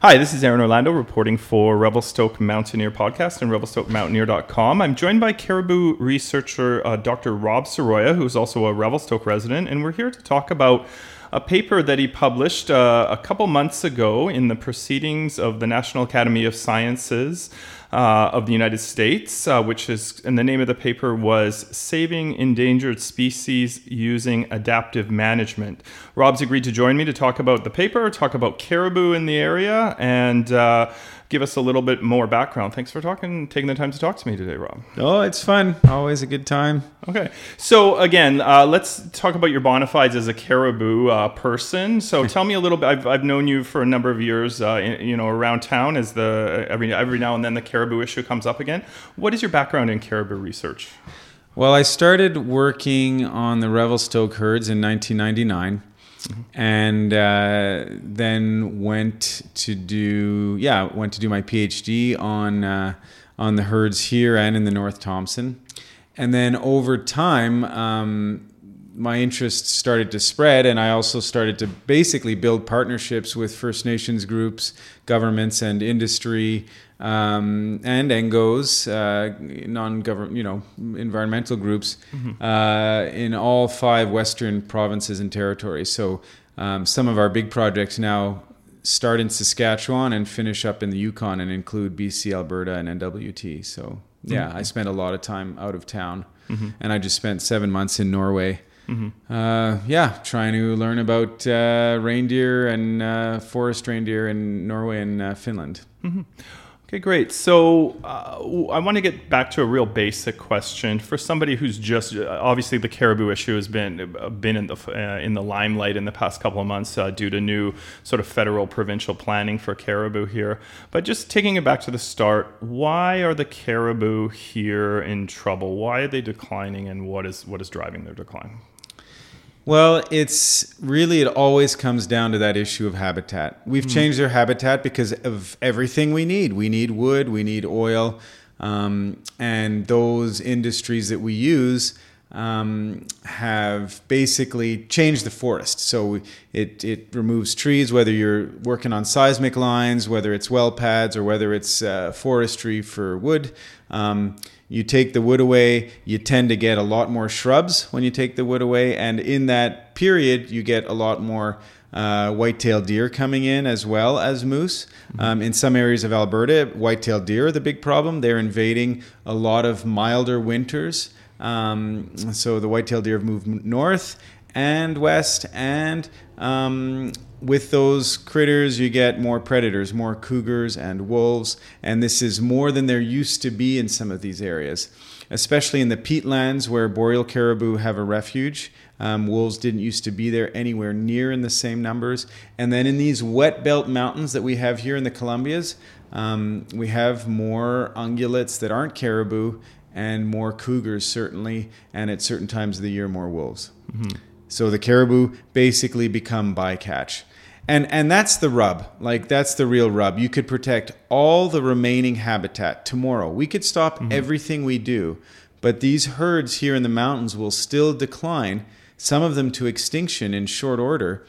Hi, this is Aaron Orlando reporting for Revelstoke Mountaineer Podcast and RevelstokeMountaineer.com. I'm joined by caribou researcher uh, Dr. Rob Serrouya, who's also a Revelstoke resident, and we're here to talk about a paper that he published uh, a couple months ago in the Proceedings of the National Academy of Sciences uh, of the United States, uh, which is, and the name of the paper was Saving Endangered Species Using Adaptive Management. Rob's agreed to join me to talk about the paper, talk about caribou in the area, and uh, give us a little bit more background. Thanks for talking, taking the time to talk to me today, Rob. Oh, it's fun. Always a good time. Okay. So again, uh, let's talk about your bona fides as a caribou uh, person. So tell me a little bit. I've, I've known you for a number of years, uh, in, you know, around town as the every every now and then the caribou issue comes up again. What is your background in caribou research? Well, I started working on the Revelstoke herds in 1999. Mm-hmm. and uh, then went to do yeah went to do my PhD on uh, on the herds here and in the North Thompson, and then over time. Um, my interest started to spread, and I also started to basically build partnerships with First Nations groups, governments, and industry, um, and NGOs, uh, non-government, you know, environmental groups, mm-hmm. uh, in all five Western provinces and territories. So um, some of our big projects now start in Saskatchewan and finish up in the Yukon and include BC, Alberta, and NWT. So yeah, mm-hmm. I spent a lot of time out of town, mm-hmm. and I just spent seven months in Norway. Mm-hmm. Uh, yeah, trying to learn about uh, reindeer and uh, forest reindeer in Norway and uh, Finland. Mm-hmm. Okay, great. So uh, I want to get back to a real basic question for somebody who's just uh, obviously the caribou issue has been been in the in the limelight in the past couple of months due to new sort of federal provincial planning for caribou here. But just taking it back to the start, why are the caribou here in trouble? Why are they declining, and what is what is driving their decline? Well, it's really, it always comes down to that issue of habitat. We've mm. changed their habitat because of everything we need. We need wood, we need oil, um, and those industries that we use um, have basically changed the forest. So it, it removes trees, whether you're working on seismic lines, whether it's well pads, or whether it's uh, forestry for wood. Um, you take the wood away, you tend to get a lot more shrubs when you take the wood away, and in that period, you get a lot more uh, white-tailed deer coming in as well as moose. Mm-hmm. Um, in some areas of Alberta, white-tailed deer are the big problem. They're invading a lot of milder winters. Um, so the white-tailed deer have moved north and west, and um, with those critters, you get more predators, more cougars and wolves, and this is more than there used to be in some of these areas, especially in the peatlands where boreal caribou have a refuge. Um, wolves didn't used to be there anywhere near in the same numbers. And then in these wet belt mountains that we have here in the Columbias, um, we have more ungulates that aren't caribou and more cougars, certainly, and at certain times of the year, more wolves. Mm-hmm. So the caribou basically become bycatch. And and that's the rub. Like that's the real rub. You could protect all the remaining habitat tomorrow. We could stop mm-hmm. everything we do, but these herds here in the mountains will still decline, some of them to extinction in short order,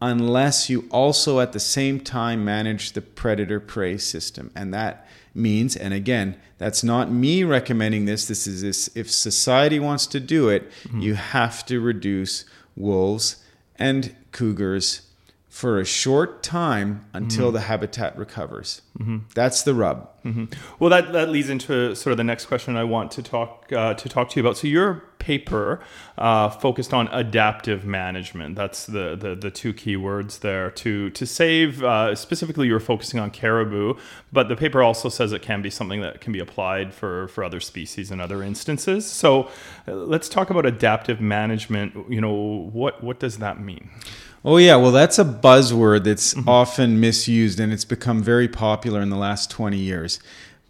unless you also at the same time manage the predator prey system. And that means and again, that's not me recommending this. This is this if society wants to do it, mm-hmm. you have to reduce wolves and cougars for a short time until mm-hmm. the habitat recovers. Mm-hmm. That's the rub. Mm-hmm. Well, that, that leads into sort of the next question I want to talk uh, to talk to you about. So your paper uh, focused on adaptive management. That's the, the, the two key words there. To to save uh, specifically, you were focusing on caribou, but the paper also says it can be something that can be applied for for other species in other instances. So uh, let's talk about adaptive management. You know what what does that mean? Oh, yeah. Well, that's a buzzword that's mm-hmm. often misused and it's become very popular in the last 20 years.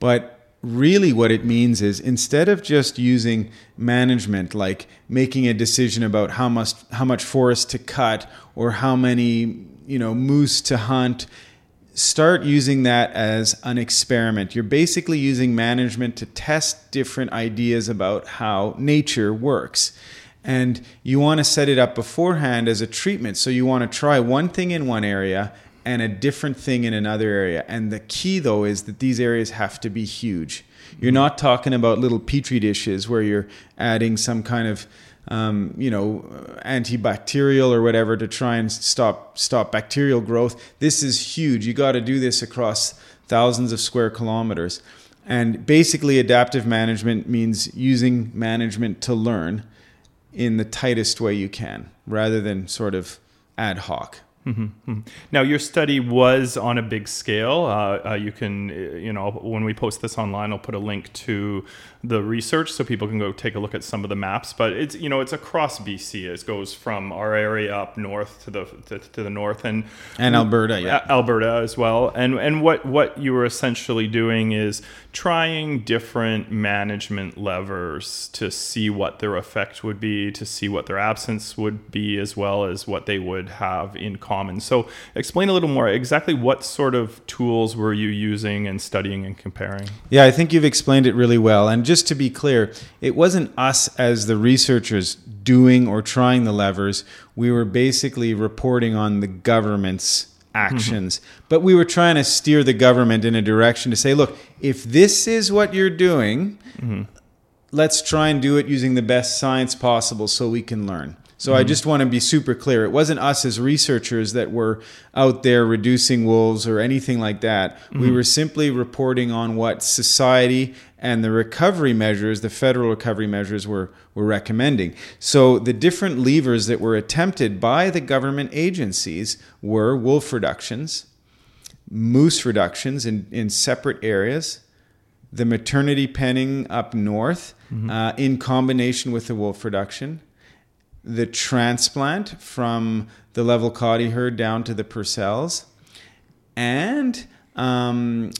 But really, what it means is instead of just using management, like making a decision about how much, how much forest to cut or how many you know, moose to hunt, start using that as an experiment. You're basically using management to test different ideas about how nature works and you want to set it up beforehand as a treatment. So you want to try one thing in one area and a different thing in another area. And the key, though, is that these areas have to be huge. You're not talking about little petri dishes where you're adding some kind of um, you know, antibacterial or whatever to try and stop stop bacterial growth. This is huge. You got to do this across thousands of square kilometers. And basically, adaptive management means using management to learn in the tightest way you can, rather than sort of ad hoc. Mm-hmm. Now, your study was on a big scale. Uh, uh, you can, uh, you know, when we post this online, I'll put a link to the research so people can go take a look at some of the maps. But it's, you know, it's across BC. It goes from our area up north to the to, to the north and and Alberta, yeah, Alberta as well. And and what what you were essentially doing is trying different management levers to see what their effect would be, to see what their absence would be, as well as what they would have in common. So, explain a little more exactly what sort of tools were you using and studying and comparing? Yeah, I think you've explained it really well. And just to be clear, it wasn't us as the researchers doing or trying the levers. We were basically reporting on the government's actions. Mm-hmm. But we were trying to steer the government in a direction to say, look, if this is what you're doing, mm-hmm. let's try and do it using the best science possible so we can learn. So mm-hmm. I just want to be super clear. It wasn't us as researchers that were out there reducing wolves or anything like that. Mm-hmm. We were simply reporting on what society and the recovery measures, the federal recovery measures, were, were recommending. So the different levers that were attempted by the government agencies were wolf reductions, moose reductions in, in separate areas, the maternity penning up north mm-hmm. uh, in combination with the wolf reduction the transplant from the Level Level-Kawdy herd down to the Purcells, and um,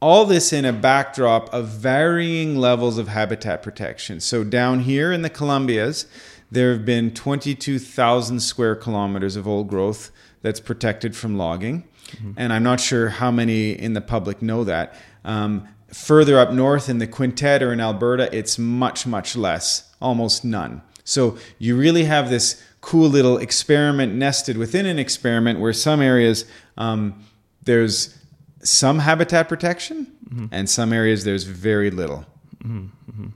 all this in a backdrop of varying levels of habitat protection. So down here in the Columbias, there have been 22,000 square kilometers of old growth that's protected from logging. Mm-hmm. And I'm not sure how many in the public know that. Um, further up north in the Quintette or in Alberta, it's much, much less, almost none. So you really have this cool little experiment nested within an experiment where some areas um, there's some habitat protection mm-hmm. and some areas there's very little. Mm-hmm.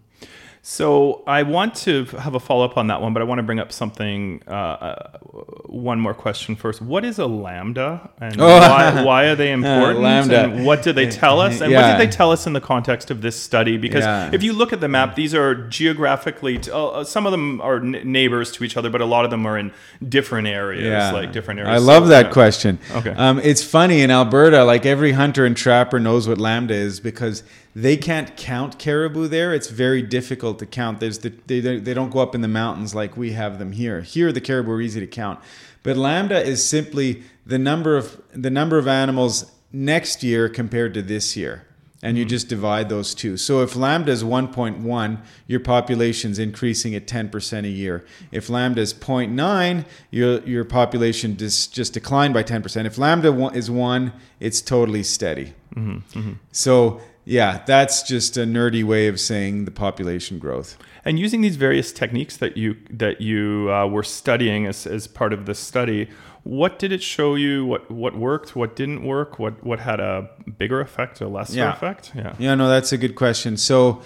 So I want to have a follow up on that one, but I want to bring up something. Uh, uh, one more question first. What is a lambda, and oh. why, why, are they uh, important? Uh, lambda. And what do they tell us? And yeah. what did they tell us in the context of this study? Because yeah. if you look at the map, these are geographically. T- uh, some of them are n- neighbors to each other, but a lot of them are in different areas, yeah. like different areas. I love so, that question. Okay. Um, it's funny in Alberta, like every hunter and trapper knows what lambda is because they can't count caribou there. It's very difficult to count. There's the, they, they don't go up in the mountains like we have them here. Here, the caribou are easy to count. But lambda is simply the number of the number of animals next year compared to this year. And you mm-hmm. just divide those two. So if lambda is 1.1, your population's increasing at 10% a year. If lambda is 0.9, your, your population just, just declined by 10%. If lambda is 1, it's totally steady. Mm-hmm. Mm-hmm. So yeah, that's just a nerdy way of saying the population growth. And using these various techniques that you that you uh, were studying as, as part of this study, what did it show you? What what worked? What didn't work? What what had a bigger effect, a lesser yeah. effect? Yeah. Yeah, no, that's a good question. So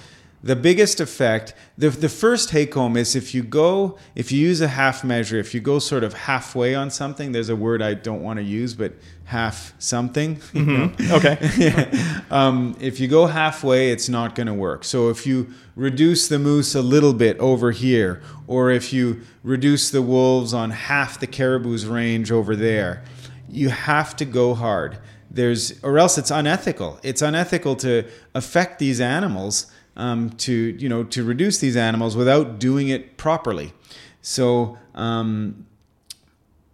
the biggest effect the, the first take home is if you go if you use a half measure if you go sort of halfway on something there's a word i don't want to use but half something mm-hmm. okay. Yeah. um, if you go halfway it's not going to work. So if you reduce the moose a little bit over here or if you reduce the wolves on half the caribou's range over there you have to go hard. There's or else it's unethical. It's unethical to affect these animals um, to you know to reduce these animals without doing it properly. So um,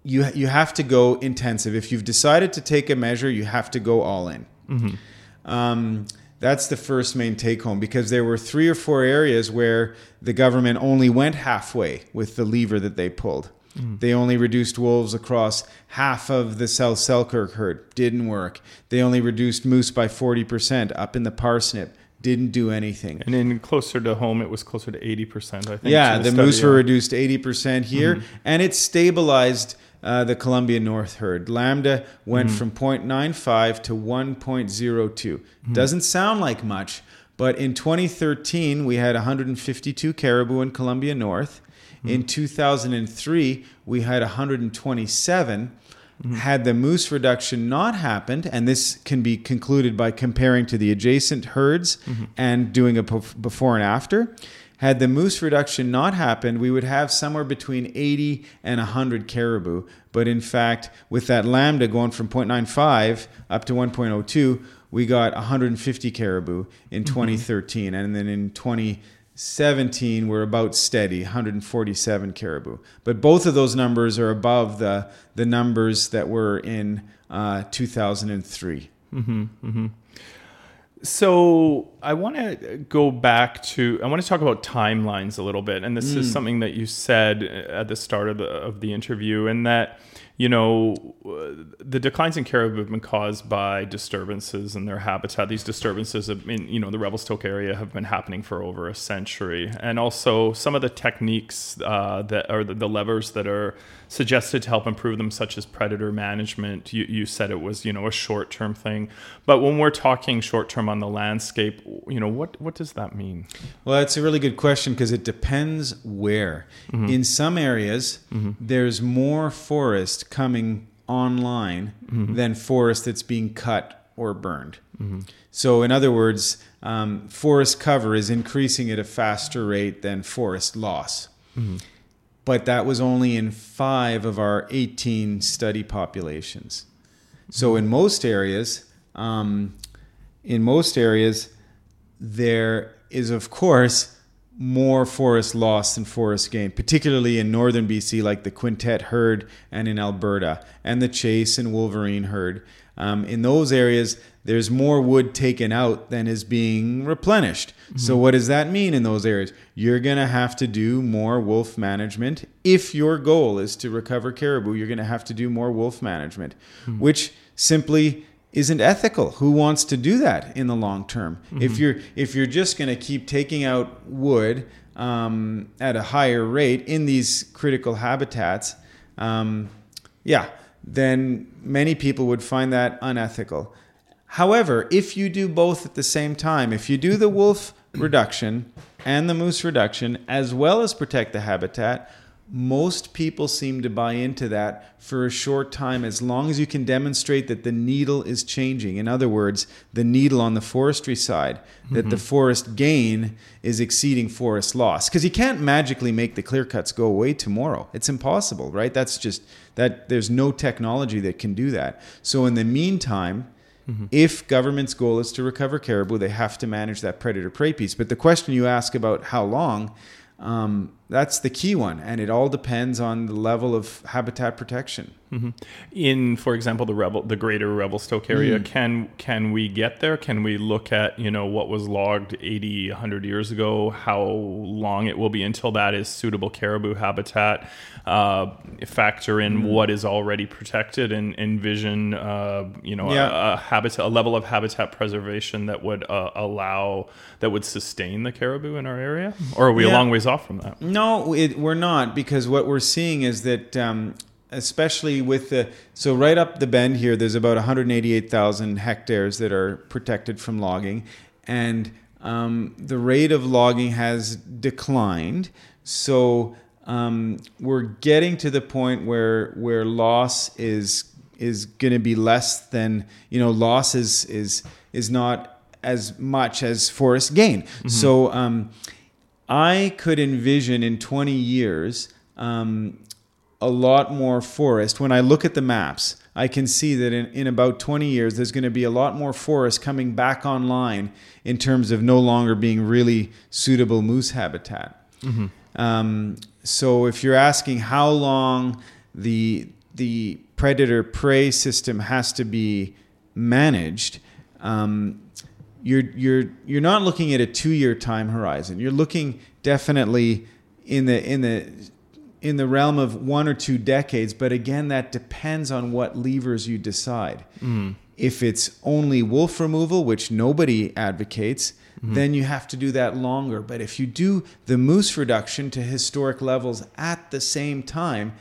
you you have to go intensive. If you've decided to take a measure, you have to go all in. Mm-hmm. Um, that's the first main take home because there were three or four areas where the government only went halfway with the lever that they pulled. Mm. They only reduced wolves across half of the South Selkirk herd. Didn't work. They only reduced moose by 40% up in the parsnip didn't do anything. And then closer to home, it was closer to 80%, I think. Yeah, the, the study, moose yeah. were reduced 80% here, mm-hmm. and it stabilized uh, the Columbia North herd. Lambda went from 0.95 to 1.02. Doesn't sound like much, but in 2013 we had 152 caribou in Columbia North. In 2003 we had 127. Mm-hmm. Had the moose reduction not happened, and this can be concluded by comparing to the adjacent herds mm-hmm. and doing a before and after, had the moose reduction not happened, we would have somewhere between 80 and 100 caribou. But in fact, with that lambda going from 0.95 up to 1.02, we got 150 caribou in mm-hmm. 2013. And then in 2017, we're about steady, 147 caribou. But both of those numbers are above the, the numbers that were in uh, 2003. So I want to go back to I want to talk about timelines a little bit, and this is something that you said at the start of the of the interview, and that you know the declines in caribou have been caused by disturbances in their habitat. These disturbances in you know the Revelstoke area have been happening for over a century, and also some of the techniques uh, that are the, the levers that are suggested to help improve them, such as predator management. You, you said it was you know a short term thing, but when we're talking short term on the landscape, you know what what does that mean? Well, that's a really good question because it depends where. Mm-hmm. In some areas, mm-hmm. there's more forest coming online mm-hmm. than forest that's being cut or burned. So, in other words, um, forest cover is increasing at a faster rate than forest loss. But that was only in five of our 18 study populations. So, in most areas, um, in most areas, there is, of course, more forest loss than forest gain, particularly in northern BC, like the Quintette herd, and in Alberta, and the Chase and Wolverine herd. Um, in those areas, there's more wood taken out than is being replenished. So, what does that mean in those areas? You're going to have to do more wolf management. If your goal is to recover caribou, you're going to have to do more wolf management, which simply isn't ethical. Who wants to do that in the long term? If you're if you're just going to keep taking out wood um, at a higher rate in these critical habitats, um, yeah, then many people would find that unethical. However, if you do both at the same time, if you do the wolf reduction and the moose reduction, as well as protect the habitat, most people seem to buy into that for a short time as long as you can demonstrate that the needle is changing. In other words, the needle on the forestry side, that the forest gain is exceeding forest loss. Because you can't magically make the clear cuts go away tomorrow. It's impossible, right? That's just that there's no technology that can do that. So in the meantime, if government's goal is to recover caribou, they have to manage that predator prey piece. But the question you ask about how long, um, that's the key one, and it all depends on the level of habitat protection. In for example the rebel the greater revelstoke area can can we get there? Can we look at you know what was logged 80 100 years ago how long it will be until that is suitable caribou habitat uh, factor in what is already protected and envision uh, you know Yeah. a, a habitat a level of habitat preservation that would uh, allow that would sustain the caribou in our area? Or are we a long ways off from that? No, it, we're not because what we're seeing is that, um, especially with the so right up the bend here, there's about 188,000 hectares that are protected from logging, and um, the rate of logging has declined. So um, we're getting to the point where where loss is is going to be less than you know loss is is is not as much as forest gain. So um, I could envision in 20 years um, a lot more forest. When I look at the maps, I can see that in, in about 20 years, there's going to be a lot more forest coming back online in terms of no longer being really suitable moose habitat. Um, so if you're asking how long the the predator prey system has to be managed, um, you're you're you're not looking at a two year time horizon. You're looking definitely in the in the in the realm of one or two decades. But again, that depends on what levers you decide. If it's only wolf removal, which nobody advocates, then you have to do that longer. But if you do the moose reduction to historic levels at the same time,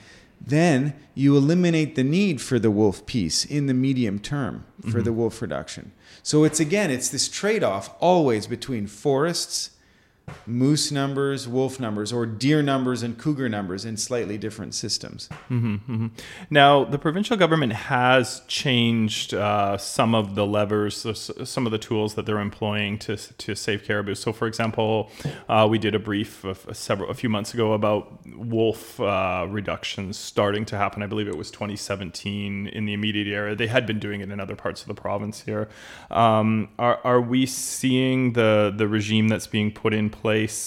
then you eliminate the need for the wolf piece in the medium term for Mm-hmm. the wolf reduction. So it's again, it's this trade off always between forests, moose numbers, wolf numbers, or deer numbers and cougar numbers in slightly different systems. Now, the provincial government has changed uh, some of the levers, uh, some of the tools that they're employing to, to save caribou. So, for example, uh, we did a brief a, several, a few months ago about wolf uh, reductions starting to happen. I believe it was 2017 in the immediate area. They had been doing it in other parts of the province here. Um, are, are we seeing the, the regime that's being put in place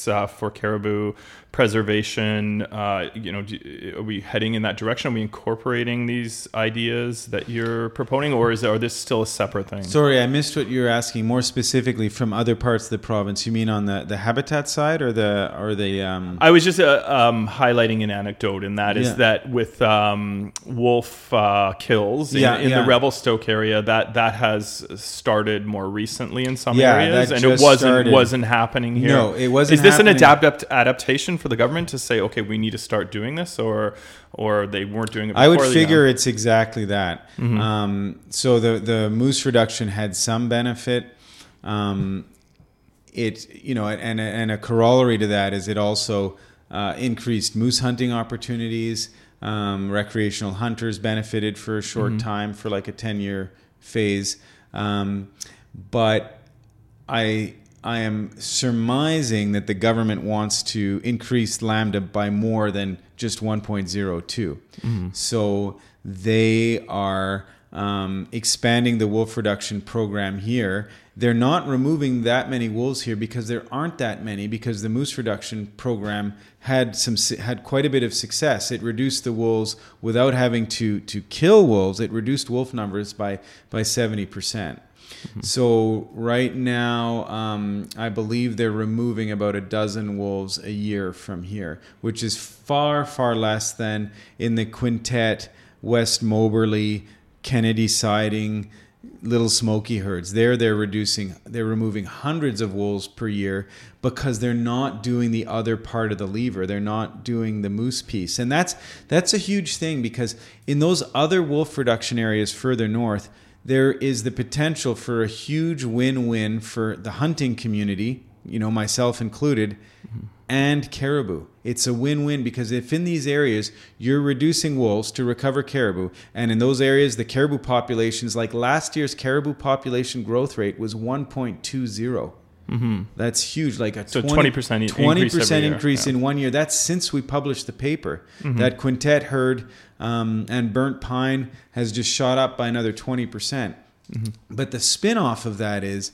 uh, for caribou preservation? Uh, you know, do, are we heading in that direction? Are we incorporating these ideas that you're proposing, or is are this still a separate thing? Sorry, I missed what you're asking more specifically from other parts of the province. You mean on the, the habitat side or the or the um, I was just uh, um, highlighting an anecdote, and that is Yeah. that with um, wolf uh, kills in, Yeah, in yeah. the Revelstoke area, that that has started more recently in some areas, and it wasn't started. wasn't happening here. No, it wasn't Is this an happening. adapt adaptation for the government to say, okay, we need to start doing this, or or they weren't doing it? Before I would the- figure it's exactly that. Mm-hmm. Um, so the the moose reduction had some benefit. Um, it you know, and and a corollary to that is it also uh, increased moose hunting opportunities. Um, recreational hunters benefited for a short Mm-hmm. time for like a ten year phase, um, but I I am surmising that the government wants to increase lambda by more than just 1.02. So they are um, expanding the wolf reduction program here. They're not removing that many wolves here because there aren't that many because the moose reduction program had some had quite a bit of success. It reduced the wolves without having to to kill wolves. It reduced wolf numbers by by 70 percent. So right now, um, I believe they're removing about a dozen wolves a year from here, which is far, far less than in the Quintette, West Moberly, Kennedy Siding, Little Smoky herds. There, they're reducing, they're removing hundreds of wolves per year because they're not doing the other part of the lever. They're not doing the moose piece, and that's that's a huge thing because in those other wolf reduction areas further north there is the potential for a huge win-win for the hunting community, you know, myself included, and caribou. It's a win-win because if in these areas you're reducing wolves to recover caribou, and in those areas the caribou populations, like last year's caribou population growth rate was 1.20. Mm-hmm. That's huge, like a So 20 20% increase 20% every year, increase yeah. in one year. That's since we published the paper. Mm-hmm. That Quintette herd um, and burnt pine has just shot up by another 20%. percent Mm-hmm. But the spin off of that is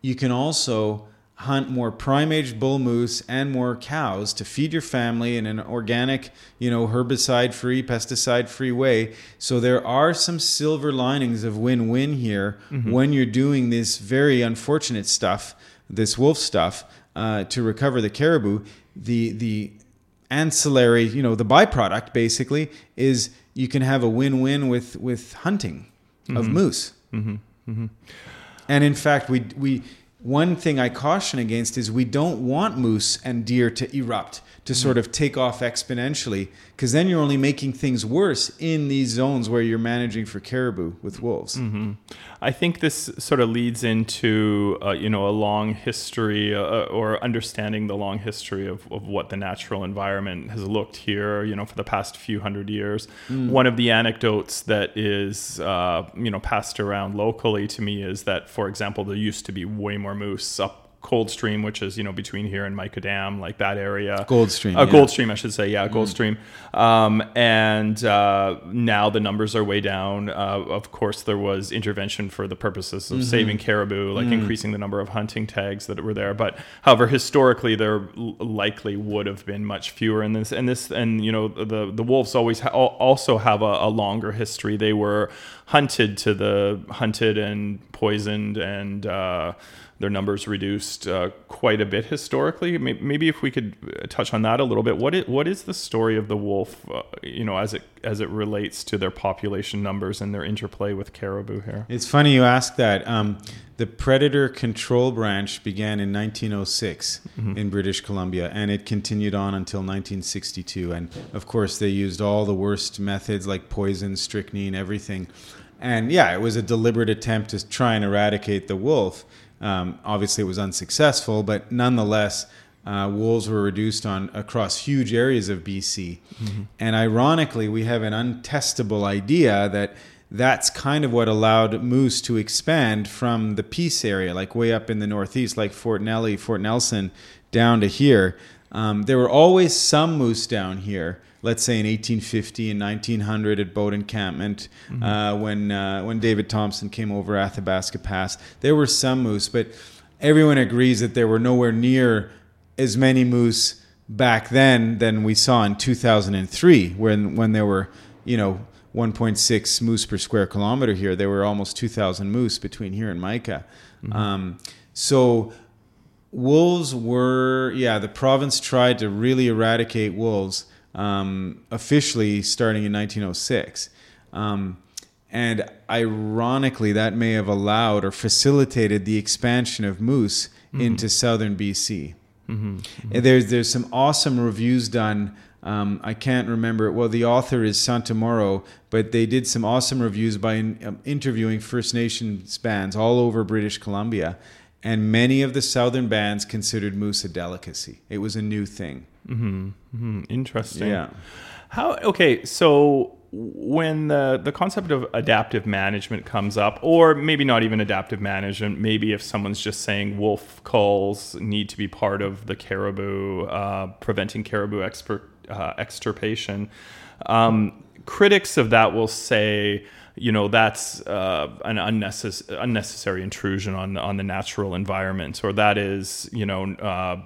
you can also hunt more prime aged bull moose and more cows to feed your family in an organic, you know, herbicide free, pesticide free way. So there are some silver linings of win win here Mm-hmm. when you're doing this very unfortunate stuff, this wolf stuff, uh, to recover the caribou. The the ancillary, you know, the byproduct basically is you can have a win-win with with hunting of mm-hmm. moose. Mm-hmm. Mm-hmm. And in fact, we we one thing I caution against is we don't want moose and deer to erupt to sort of take off exponentially because then you're only making things worse in these zones where you're managing for caribou with wolves. I think this sort of leads into uh, you know a long history uh, or understanding the long history of, of what the natural environment has looked here you know for the past few hundred years. One of the anecdotes that is uh, you know passed around locally to me is that for example there used to be way more moose up Coldstream, which is you know between here and Mica Dam, like that area. Goldstream, uh, yeah. Goldstream, I should say, yeah, Goldstream. Um, and uh, now the numbers are way down. Uh, of course, there was intervention for the purposes of saving caribou, like increasing the number of hunting tags that were there. But however, historically, there likely would have been much fewer. in this, and this, and you know, the the wolves always ha- also have a, a longer history. They were hunted to the hunted and poisoned and. Uh, their numbers reduced uh, quite a bit historically. Maybe if we could uh, touch on that a little bit. What is, what is the story of the wolf? Uh, you know, as it as it relates to their population numbers and their interplay with caribou here. It's funny you ask that. Um, the predator control branch began in 1906 in British Columbia, and it continued on until 1962. And of course, they used all the worst methods like poison, strychnine, everything. And yeah, it was a deliberate attempt to try and eradicate the wolf. Um, obviously, it was unsuccessful, but nonetheless, uh, wolves were reduced on across huge areas of BC. And ironically, we have an untestable idea that that's kind of what allowed moose to expand from the Peace area, like way up in the northeast, like Fort Nellie, Fort Nelson, down to here. Um, there were always some moose down here. Let's say in 1850 and 1900 at boat encampment, uh, when uh, when David Thompson came over Athabasca Pass, there were some moose, but everyone agrees that there were nowhere near as many moose back then than we saw in 2003 when when there were you know 1.6 moose per square kilometer here. There were almost 2000 moose between here and Mica um, so wolves were yeah the province tried to really eradicate wolves um, officially starting in 1906 um, and ironically that may have allowed or facilitated the expansion of moose into southern bc and There's there's some awesome reviews done. Um, I can't remember. Well, the author is Santomauro, but they did some awesome reviews by in, um, interviewing First Nations bands all over British Columbia, and many of the southern bands considered moose a delicacy. It was a new thing. Hmm, interesting. Yeah. How okay, so when the the concept of adaptive management comes up, or maybe not even adaptive management, maybe if someone's just saying wolf calls need to be part of the caribou, uh, preventing caribou expert, uh, extirpation, um, critics of that will say, you know, that's uh, an unnecessary unnecessary intrusion on on the natural environment, or that is, you know, uh,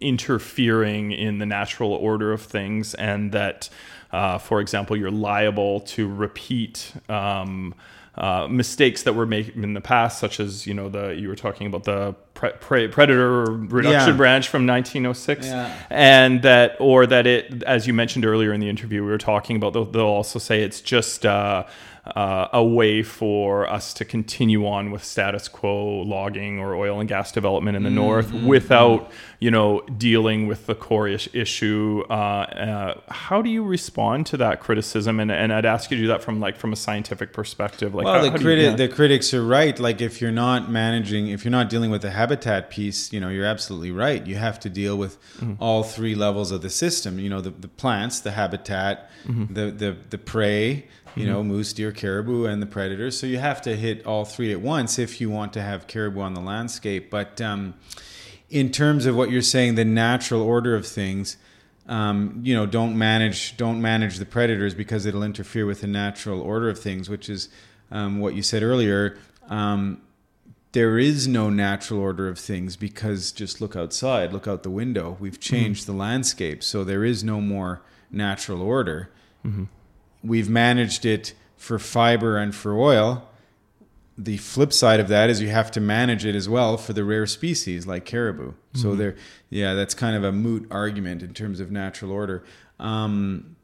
interfering in the natural order of things, and that, uh, for example, you're liable to repeat. Um, uh, mistakes that were made in the past, such as you know the you were talking about the pre- pre- predator reduction Yeah. branch from 1906, Yeah. and that or that it, as you mentioned earlier in the interview, we were talking about. They'll, they'll also say it's just uh, uh, a way for us to continue on with status quo logging or oil and gas development in the north without you know dealing with the core is- issue. Uh, uh, how do you respond to that criticism? And, and I'd ask you to do that from like from a scientific perspective. Like, Well, how- the, how do you- the critics are right. Like, if you're not managing, if you're not dealing with the habitat piece, you know, you're absolutely right. You have to deal with all three levels of the system. You know, the, the plants, the habitat, the, the, the prey, you know, moose, deer, caribou, and the predators. So you have to hit all three at once if you want to have caribou on the landscape. But um, in terms of what you're saying, the natural order of things, um, you know, don't manage don't manage the predators because it'll interfere with the natural order of things, which is um, what you said earlier. Um, there is no natural order of things because just look outside, look out the window. We've changed the landscape, so there is no more natural order. We've managed it for fiber and for oil. The flip side of that is you have to manage it as well for the rare species like caribou. So there, yeah, that's kind of a moot argument in terms of natural order. Um,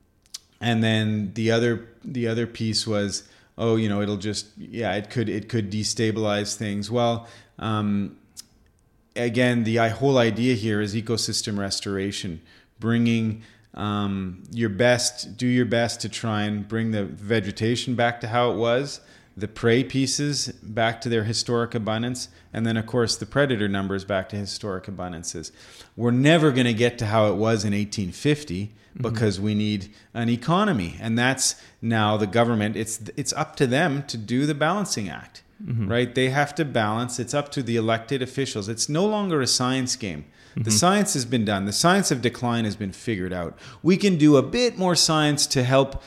and then the other the other piece was oh you know it'll just yeah it could it could destabilize things well um, again the whole idea here is ecosystem restoration bringing um, your best do your best to try and bring the vegetation back to how it was the prey pieces back to their historic abundance and then of course the predator numbers back to historic abundances. We're never going to get to how it was in 1850 because we need an economy and that's now the government. It's it's up to them to do the balancing act right? They have to balance. It's up to the elected officials. It's no longer a science game the mm-hmm. science has been done. The science of decline has been figured out. We can do a bit more science to help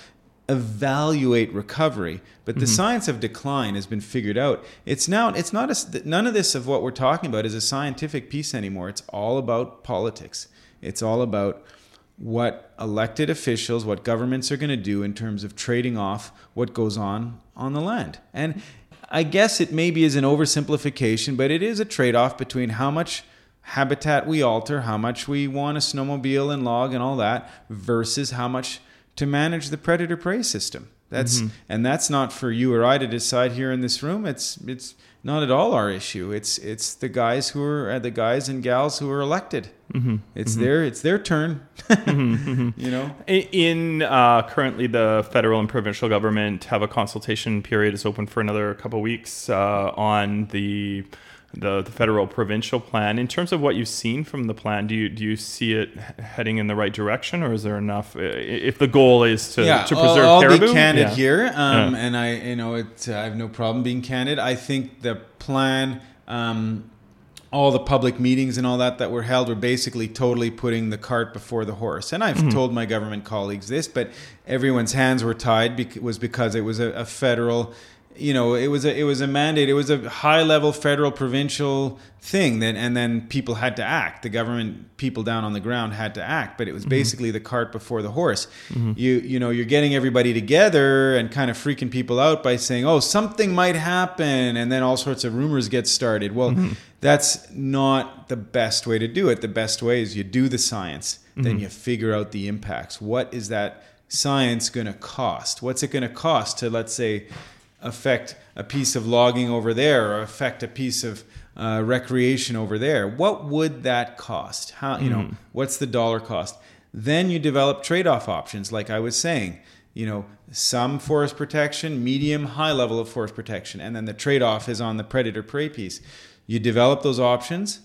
evaluate recovery but the mm-hmm. science of decline has been figured out. It's now it's not a, none of this of what we're talking about is a scientific piece anymore. It's all about politics. It's all about what elected officials, what governments are going to do in terms of trading off what goes on on the land. And I guess it maybe is an oversimplification, but it is a trade off between how much habitat we alter, how much we want to snowmobile and log and all that, versus how much to manage the predator prey system. That's and that's not for you or I to decide here in this room. It's it's not at all our issue. It's it's the guys who are uh, the guys and gals who are elected. Mm-hmm. It's their it's their turn. you know. In uh, currently, the federal and provincial government have a consultation period is open for another couple weeks uh, on the, the the federal provincial plan. In terms of what you've seen from the plan, do you do you see it heading in the right direction, or is there enough? If the goal is to, yeah, to I'll- preserve I'll, caribou, be candid Yeah. here, um, Yeah. and I, you know, it. Uh, I have no problem being candid. I think the plan, um, all the public meetings and all that that were held were basically totally putting the cart before the horse. And Mm-hmm. I've told my government colleagues this, but everyone's hands were tied bec- was because it was a, a federal. You know, it was a it was a mandate. It was a high level federal provincial thing. Then and then people had to act. The government people down on the ground had to act. But it was mm-hmm. basically the cart before the horse. Mm-hmm. You you know you're getting everybody together and kind of freaking people out by saying, oh, something might happen, and then all sorts of rumors get started. Well, mm-hmm. that's not the best way to do it. The best way is you do the science, then you figure out the impacts. What is that science going to cost? What's it going to cost to let's say affect a piece of logging over there or affect a piece of uh, recreation over there. What would that cost? How you know mm-hmm. what's the dollar cost? Then you develop trade-off options like i was saying. You know some forest protection medium high level of forest protection and then the trade-off is on the predator prey piece. You develop those options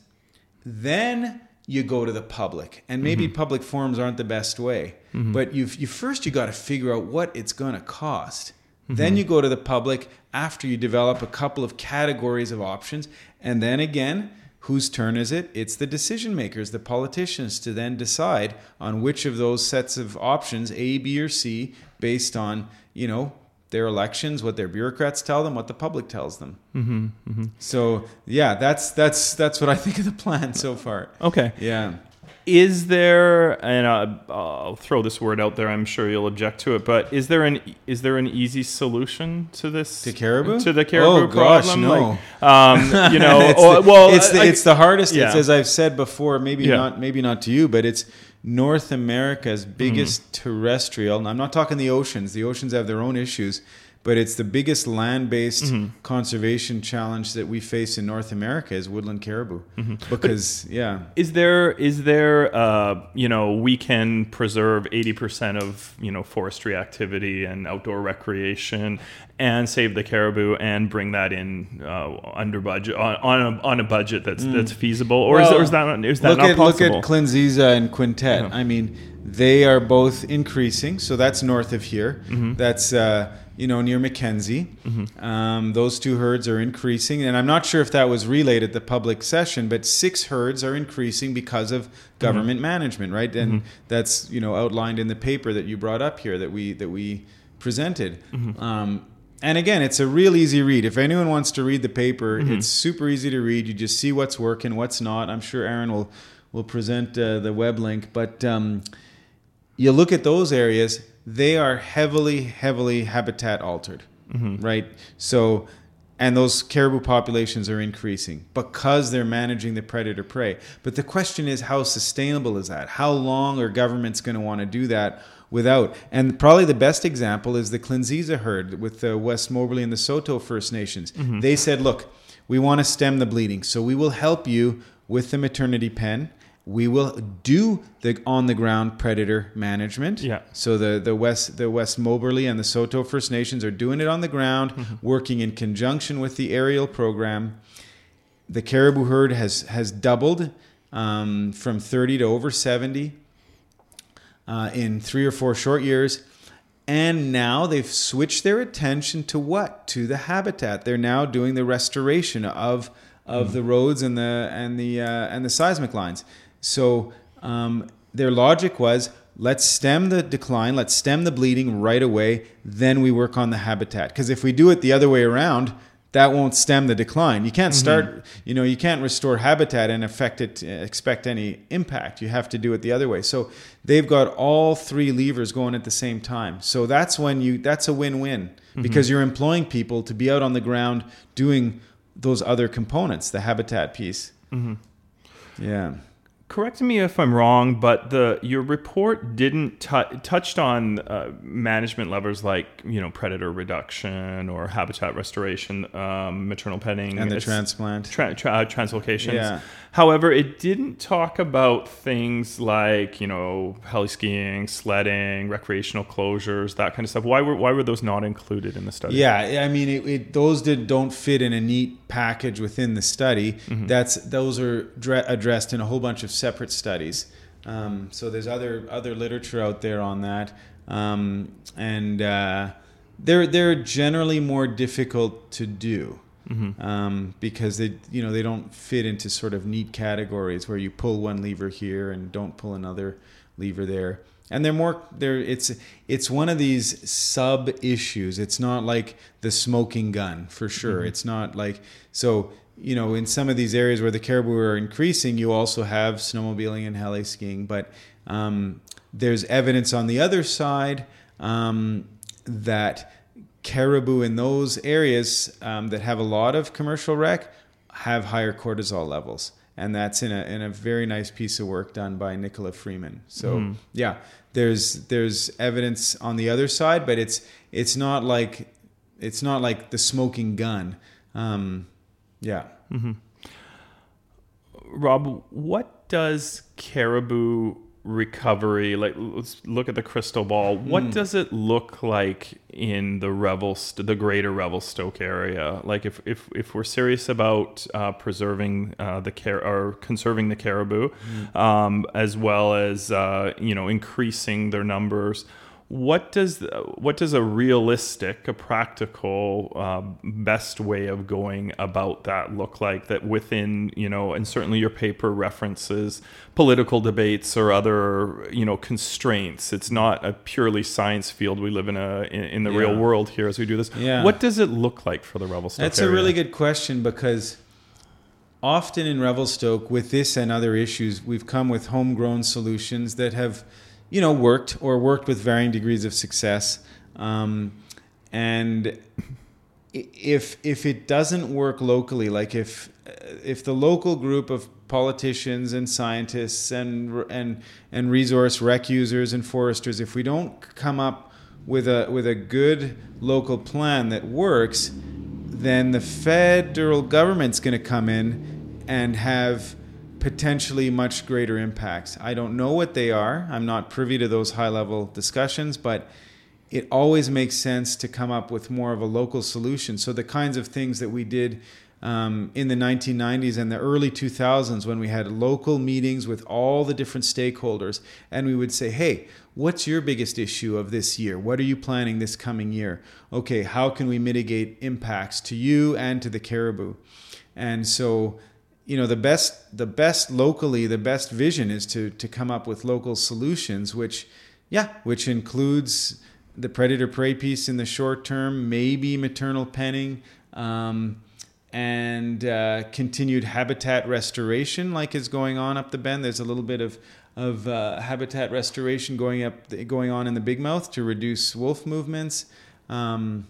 then you go to the public. And maybe mm-hmm. public forums aren't the best way mm-hmm. but you you first you got to figure out what it's going to cost then mm-hmm. you go to the public after you develop a couple of categories of options and then again whose turn is it it's the decision makers the politicians to then decide on which of those sets of options a b or c based on you know their elections what their bureaucrats tell them what the public tells them mm-hmm, mm-hmm. so yeah, that's that's that's what I think of the plan so far. Okay. Yeah. Is there, and I'll throw this word out there. I'm sure you'll object to it, but is there an is there an easy solution to this To caribou? to the caribou Oh, gosh, problem? no. Like, um, you know, it's or- the, well, it's the, I- it's the hardest. It's as I've said before. Maybe Yeah. not maybe not to you, but it's North America's Mm-hmm. biggest terrestrial. And I'm not talking the oceans. The oceans have their own issues, but it's the biggest land-based Mm-hmm. conservation challenge that we face in North America is woodland caribou. Mm-hmm. Because yeah, Is there is there uh, you know we can preserve eighty percent of you know forestry activity and outdoor recreation and save the caribou and bring that in uh, under budget on on a, on a budget that's that's feasible or is, Mm. Well, is that is that look not at possible? look at Klinse-Za and Quintette. Yeah. I mean, they are both increasing. So that's north of here. Mm-hmm. That's uh, you know near Mackenzie. Um, those two herds are increasing, and I'm not sure if that was relayed at the public session, but six herds are increasing because of government Mm-hmm. management, right? And that's you know outlined in the paper that you brought up here that we that we presented. Mm-hmm. Um, and again, it's a real easy read. If anyone wants to read the paper, Mm-hmm. it's super easy to read. You just see what's working, what's not. I'm sure Aaron will will present uh, the web link, but um, you look at those areas; they are heavily, heavily habitat altered, mm-hmm. right? So, and those caribou populations are increasing because they're managing the predator prey. But the question is, how sustainable is that? How long are governments going to want to do that? Without, and probably the best example is the Klinse-Za herd with the West Moberly and the Saulteau First Nations. Mm-hmm. They said, "Look, we want to stem the bleeding, so we will help you with the maternity pen. We will do the on the ground predator management. Yeah. So the the West the West Moberly and the Saulteau First Nations are doing it on the ground, working in conjunction with the aerial program. The caribou herd has has doubled um, from 30 to over 70 uh, in three or four short years. And now they've switched their attention to what? To the habitat. They're now doing the restoration of of the roads and the and the uh, and the seismic lines. So um, their logic was let's stem the decline, let's stem the bleeding right away, then we work on the habitat. Because if we do it the other way around, that won't stem the decline. You can't mm-hmm. start, you know, you can't restore habitat and affect it, expect any impact. You have to do it the other way. So they've got all three levers going at the same time. So that's when you, that's a win-win mm-hmm. because you're employing people to be out on the ground doing those other components, the habitat piece. Mm-hmm. Yeah. Correct me if I'm wrong, but the your report didn't t- touched on uh, management levers like you know predator reduction or habitat restoration, um, maternal penning, And the it's- transplant. tra- tra- uh, translocations. Yeah. However, it didn't talk about things like you know heli skiing, sledding, recreational closures, that kind of stuff. Why were why were those not included in the study? Yeah, I mean, it, it, those did don't fit in a neat package within the study. Mm-hmm. That's those are dre- addressed in a whole bunch of separate studies. Um, so there's other other literature out there on that, um, and uh, they're they're generally more difficult to do. Um, because they you know they don't fit into sort of neat categories where you pull one lever here and don't pull another lever there. And they're more they're it's it's one of these sub issues it's not like the smoking gun for sure. It's not like so you know in some of these areas where the caribou are increasing you also have snowmobiling and heli skiing but um, there's evidence on the other side um, that caribou in those areas um, that have a lot of commercial rec have higher cortisol levels and that's in a in a very nice piece of work done by Nicola Freeman. So yeah, there's there's evidence on the other side, but it's it's not like it's not like the smoking gun. Um, yeah. Rob, what does caribou recovery like? Let's look at the crystal ball. What Hmm. does it look like in the Revelst, the greater Revelstoke area? Like, if if if we're serious about uh, preserving uh, the care or conserving the caribou, Hmm. um, as well as uh, you know increasing their numbers. What does what does a realistic, a practical, uh, best way of going about that look like? That within you know, and certainly your paper references political debates or other you know constraints. It's not a purely science field. We live in a in, in the real world here as we do this. Yeah. What does it look like for the Revelstoke? That's a really good question because often in Revelstoke, with this and other issues, we've come with homegrown solutions that have, you know, worked or worked with varying degrees of success. Um, and if if it doesn't work locally, like if if the local group of politicians and scientists and and and resource rec users and foresters, if we don't come up with a with a good local plan that works, then the federal government's going to come in and have potentially much greater impacts. I don't know what they are. I'm not privy to those high level discussions, but it always makes sense to come up with more of a local solution. So the kinds of things that we did um, in the 1990s and the early 2000s when we had local meetings with all the different stakeholders and we would say hey what's your biggest issue of this year what are you planning this coming year okay how can we mitigate impacts to you and to the caribou and so you know the best the best locally the best vision is to to come up with local solutions which yeah which includes the predator prey piece in the short term maybe maternal penning um, and uh, continued habitat restoration like is going on up the bend there's a little bit of of uh, habitat restoration going up going on in the big mouth to reduce wolf movements um,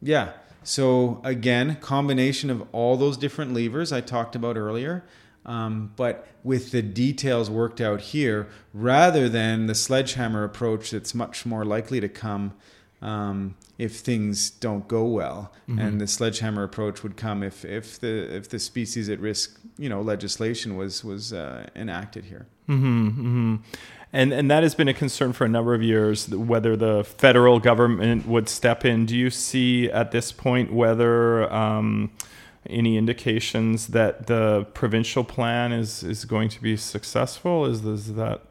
yeah. So again, combination of all those different levers I talked about earlier, um, but with the details worked out here, rather than the sledgehammer approach that's much more likely to come um, if things don't go well, and the sledgehammer approach would come if if the if the species at risk, you know, legislation was was uh, enacted here. hmm hmm And and that has been a concern for a number of years. Whether the federal government would step in. Do you see at this point whether um, any indications that the provincial plan is is going to be successful? Is, is that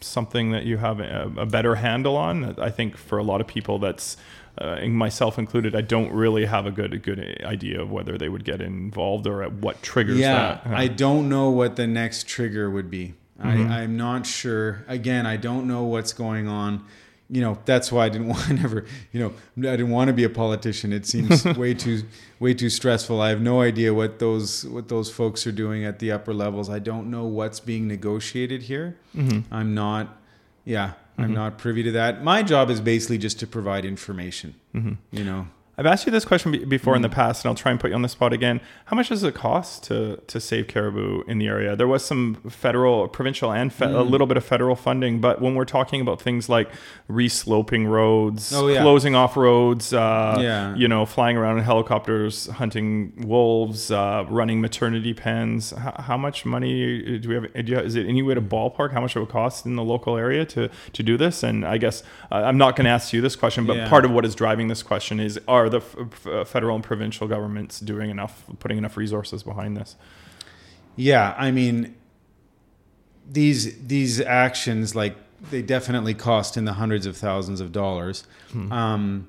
something that you have a, a better handle on? I think for a lot of people, that's uh, myself included. I don't really have a good a good idea of whether they would get involved or at what triggers yeah, that. Uh, I don't know what the next trigger would be. Mm-hmm. I, I'm not sure. Again, I don't know what's going on. You know, that's why I didn't want to never, you know, I didn't want to be a politician. It seems way too way too stressful. I have no idea what those what those folks are doing at the upper levels. I don't know what's being negotiated here. Mm-hmm. I'm not yeah, I'm not privy to that. My job is basically just to provide information. Mm-hmm. You know. I've asked you this question be- before in the past, and I'll try and put you on the spot again. How much does it cost to to save caribou in the area? There was some federal, provincial, and fe- a little bit of federal funding, but when we're talking about things like resloping roads, Oh, yeah. closing off roads, uh, Yeah. you know, flying around in helicopters, hunting wolves, uh, running maternity pens, how, how much money do we have? Do you, is it any way to ballpark how much it would cost in the local area to to do this? And I guess uh, I'm not going to ask you this question, but Yeah. part of what is driving this question is are the f- uh, federal and provincial governments doing enough, putting enough resources behind this? Yeah, I mean, these these actions like they definitely cost in the hundreds of thousands of dollars. Um,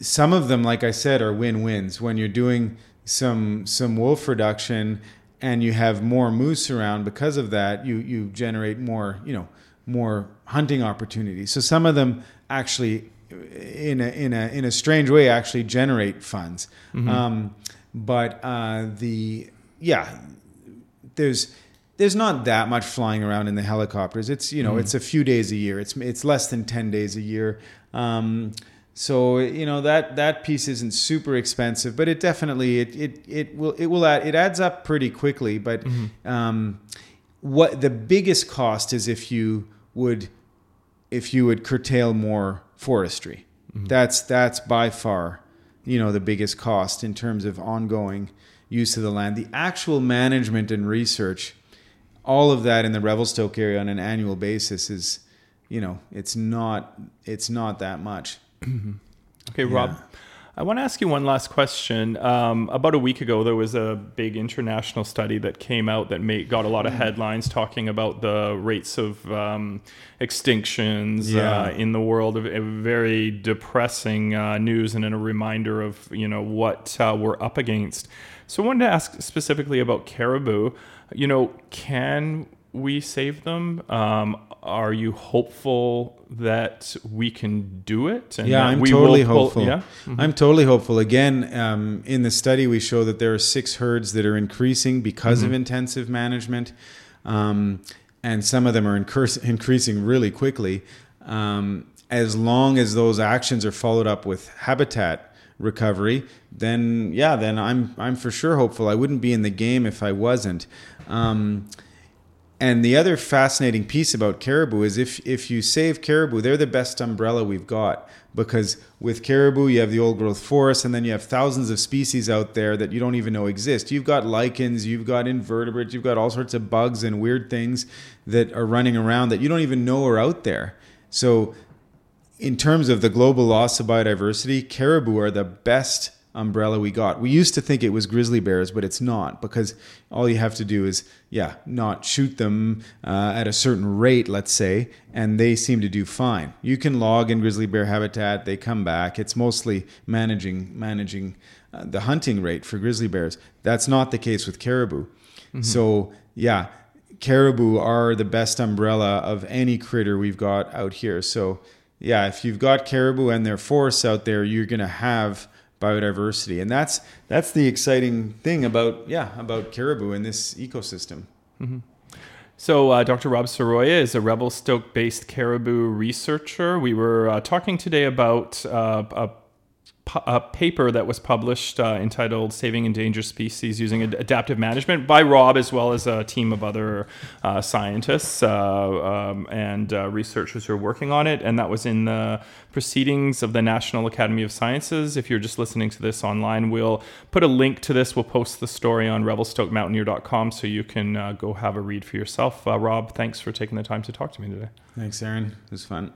some of them, like I said, are win-wins. When you're doing some some wolf reduction and you have more moose around, because of that, you you generate more you know more hunting opportunities. So some of them actually, in a in a in a strange way, actually generate funds. Um, but uh, the yeah, there's there's not that much flying around in the helicopters. It's you know it's a few days a year. It's it's less than ten days a year. Um, so you know that that piece isn't super expensive, but it definitely it it, it will it will add it adds up pretty quickly. But um, what the biggest cost is if you would if you would curtail more forestry. Mm-hmm. That's that's by far, you know, the biggest cost in terms of ongoing use of the land. The actual management and research, all of that in the Revelstoke area on an annual basis is, you know, it's not it's not that much. Mm-hmm. Okay, Rob. I want to ask you one last question. Um, about a week ago, there was a big international study that came out that made, got a lot of headlines talking about the rates of um, extinctions Yeah. uh, in the world. Of of very depressing uh, news and a reminder of you know what uh, we're up against. So I wanted to ask specifically about caribou. You know, can we save them? Um, are you hopeful that we can do it? And Yeah, I'm totally pull- hopeful. Yeah. I'm totally hopeful. Again, um, in the study, we show that there are six herds that are increasing because of intensive management, um, and some of them are increas- increasing really quickly. Um, as long as those actions are followed up with habitat recovery, then yeah, then I'm I'm for sure hopeful. I wouldn't be in the game if I wasn't. Um, and the other fascinating piece about caribou is if if you save caribou, they're the best umbrella we've got because with caribou you have the old growth forest and then you have thousands of species out there that you don't even know exist. You've got lichens, you've got invertebrates, you've got all sorts of bugs and weird things that are running around that you don't even know are out there. So in terms of the global loss of biodiversity, caribou are the best umbrella we got. We used to think it was grizzly bears, but it's not because all you have to do is, yeah, not shoot them uh, at a certain rate, let's say, and they seem to do fine. You can log in grizzly bear habitat; they come back. It's mostly managing managing uh, the hunting rate for grizzly bears. That's not the case with caribou. So yeah, caribou are the best umbrella of any critter we've got out here. So yeah, if you've got caribou and their forests out there, you're gonna have biodiversity, and that's that's the exciting thing about yeah about caribou in this ecosystem. So, uh, Dr. Rob Serrouya is a Revelstoke based caribou researcher. We were uh, talking today about uh, a, a paper that was published uh, entitled Saving Endangered Species Using Ad- Adaptive Management by Rob, as well as a team of other uh, scientists uh, um, and uh, researchers who are working on it. And that was in the proceedings of the National Academy of Sciences. If you're just listening to this online, we'll put a link to this. We'll post the story on revelstokemountaineer.com so you can uh, go have a read for yourself. Uh, Rob, thanks for taking the time to talk to me today. Thanks, Aaron. It was fun.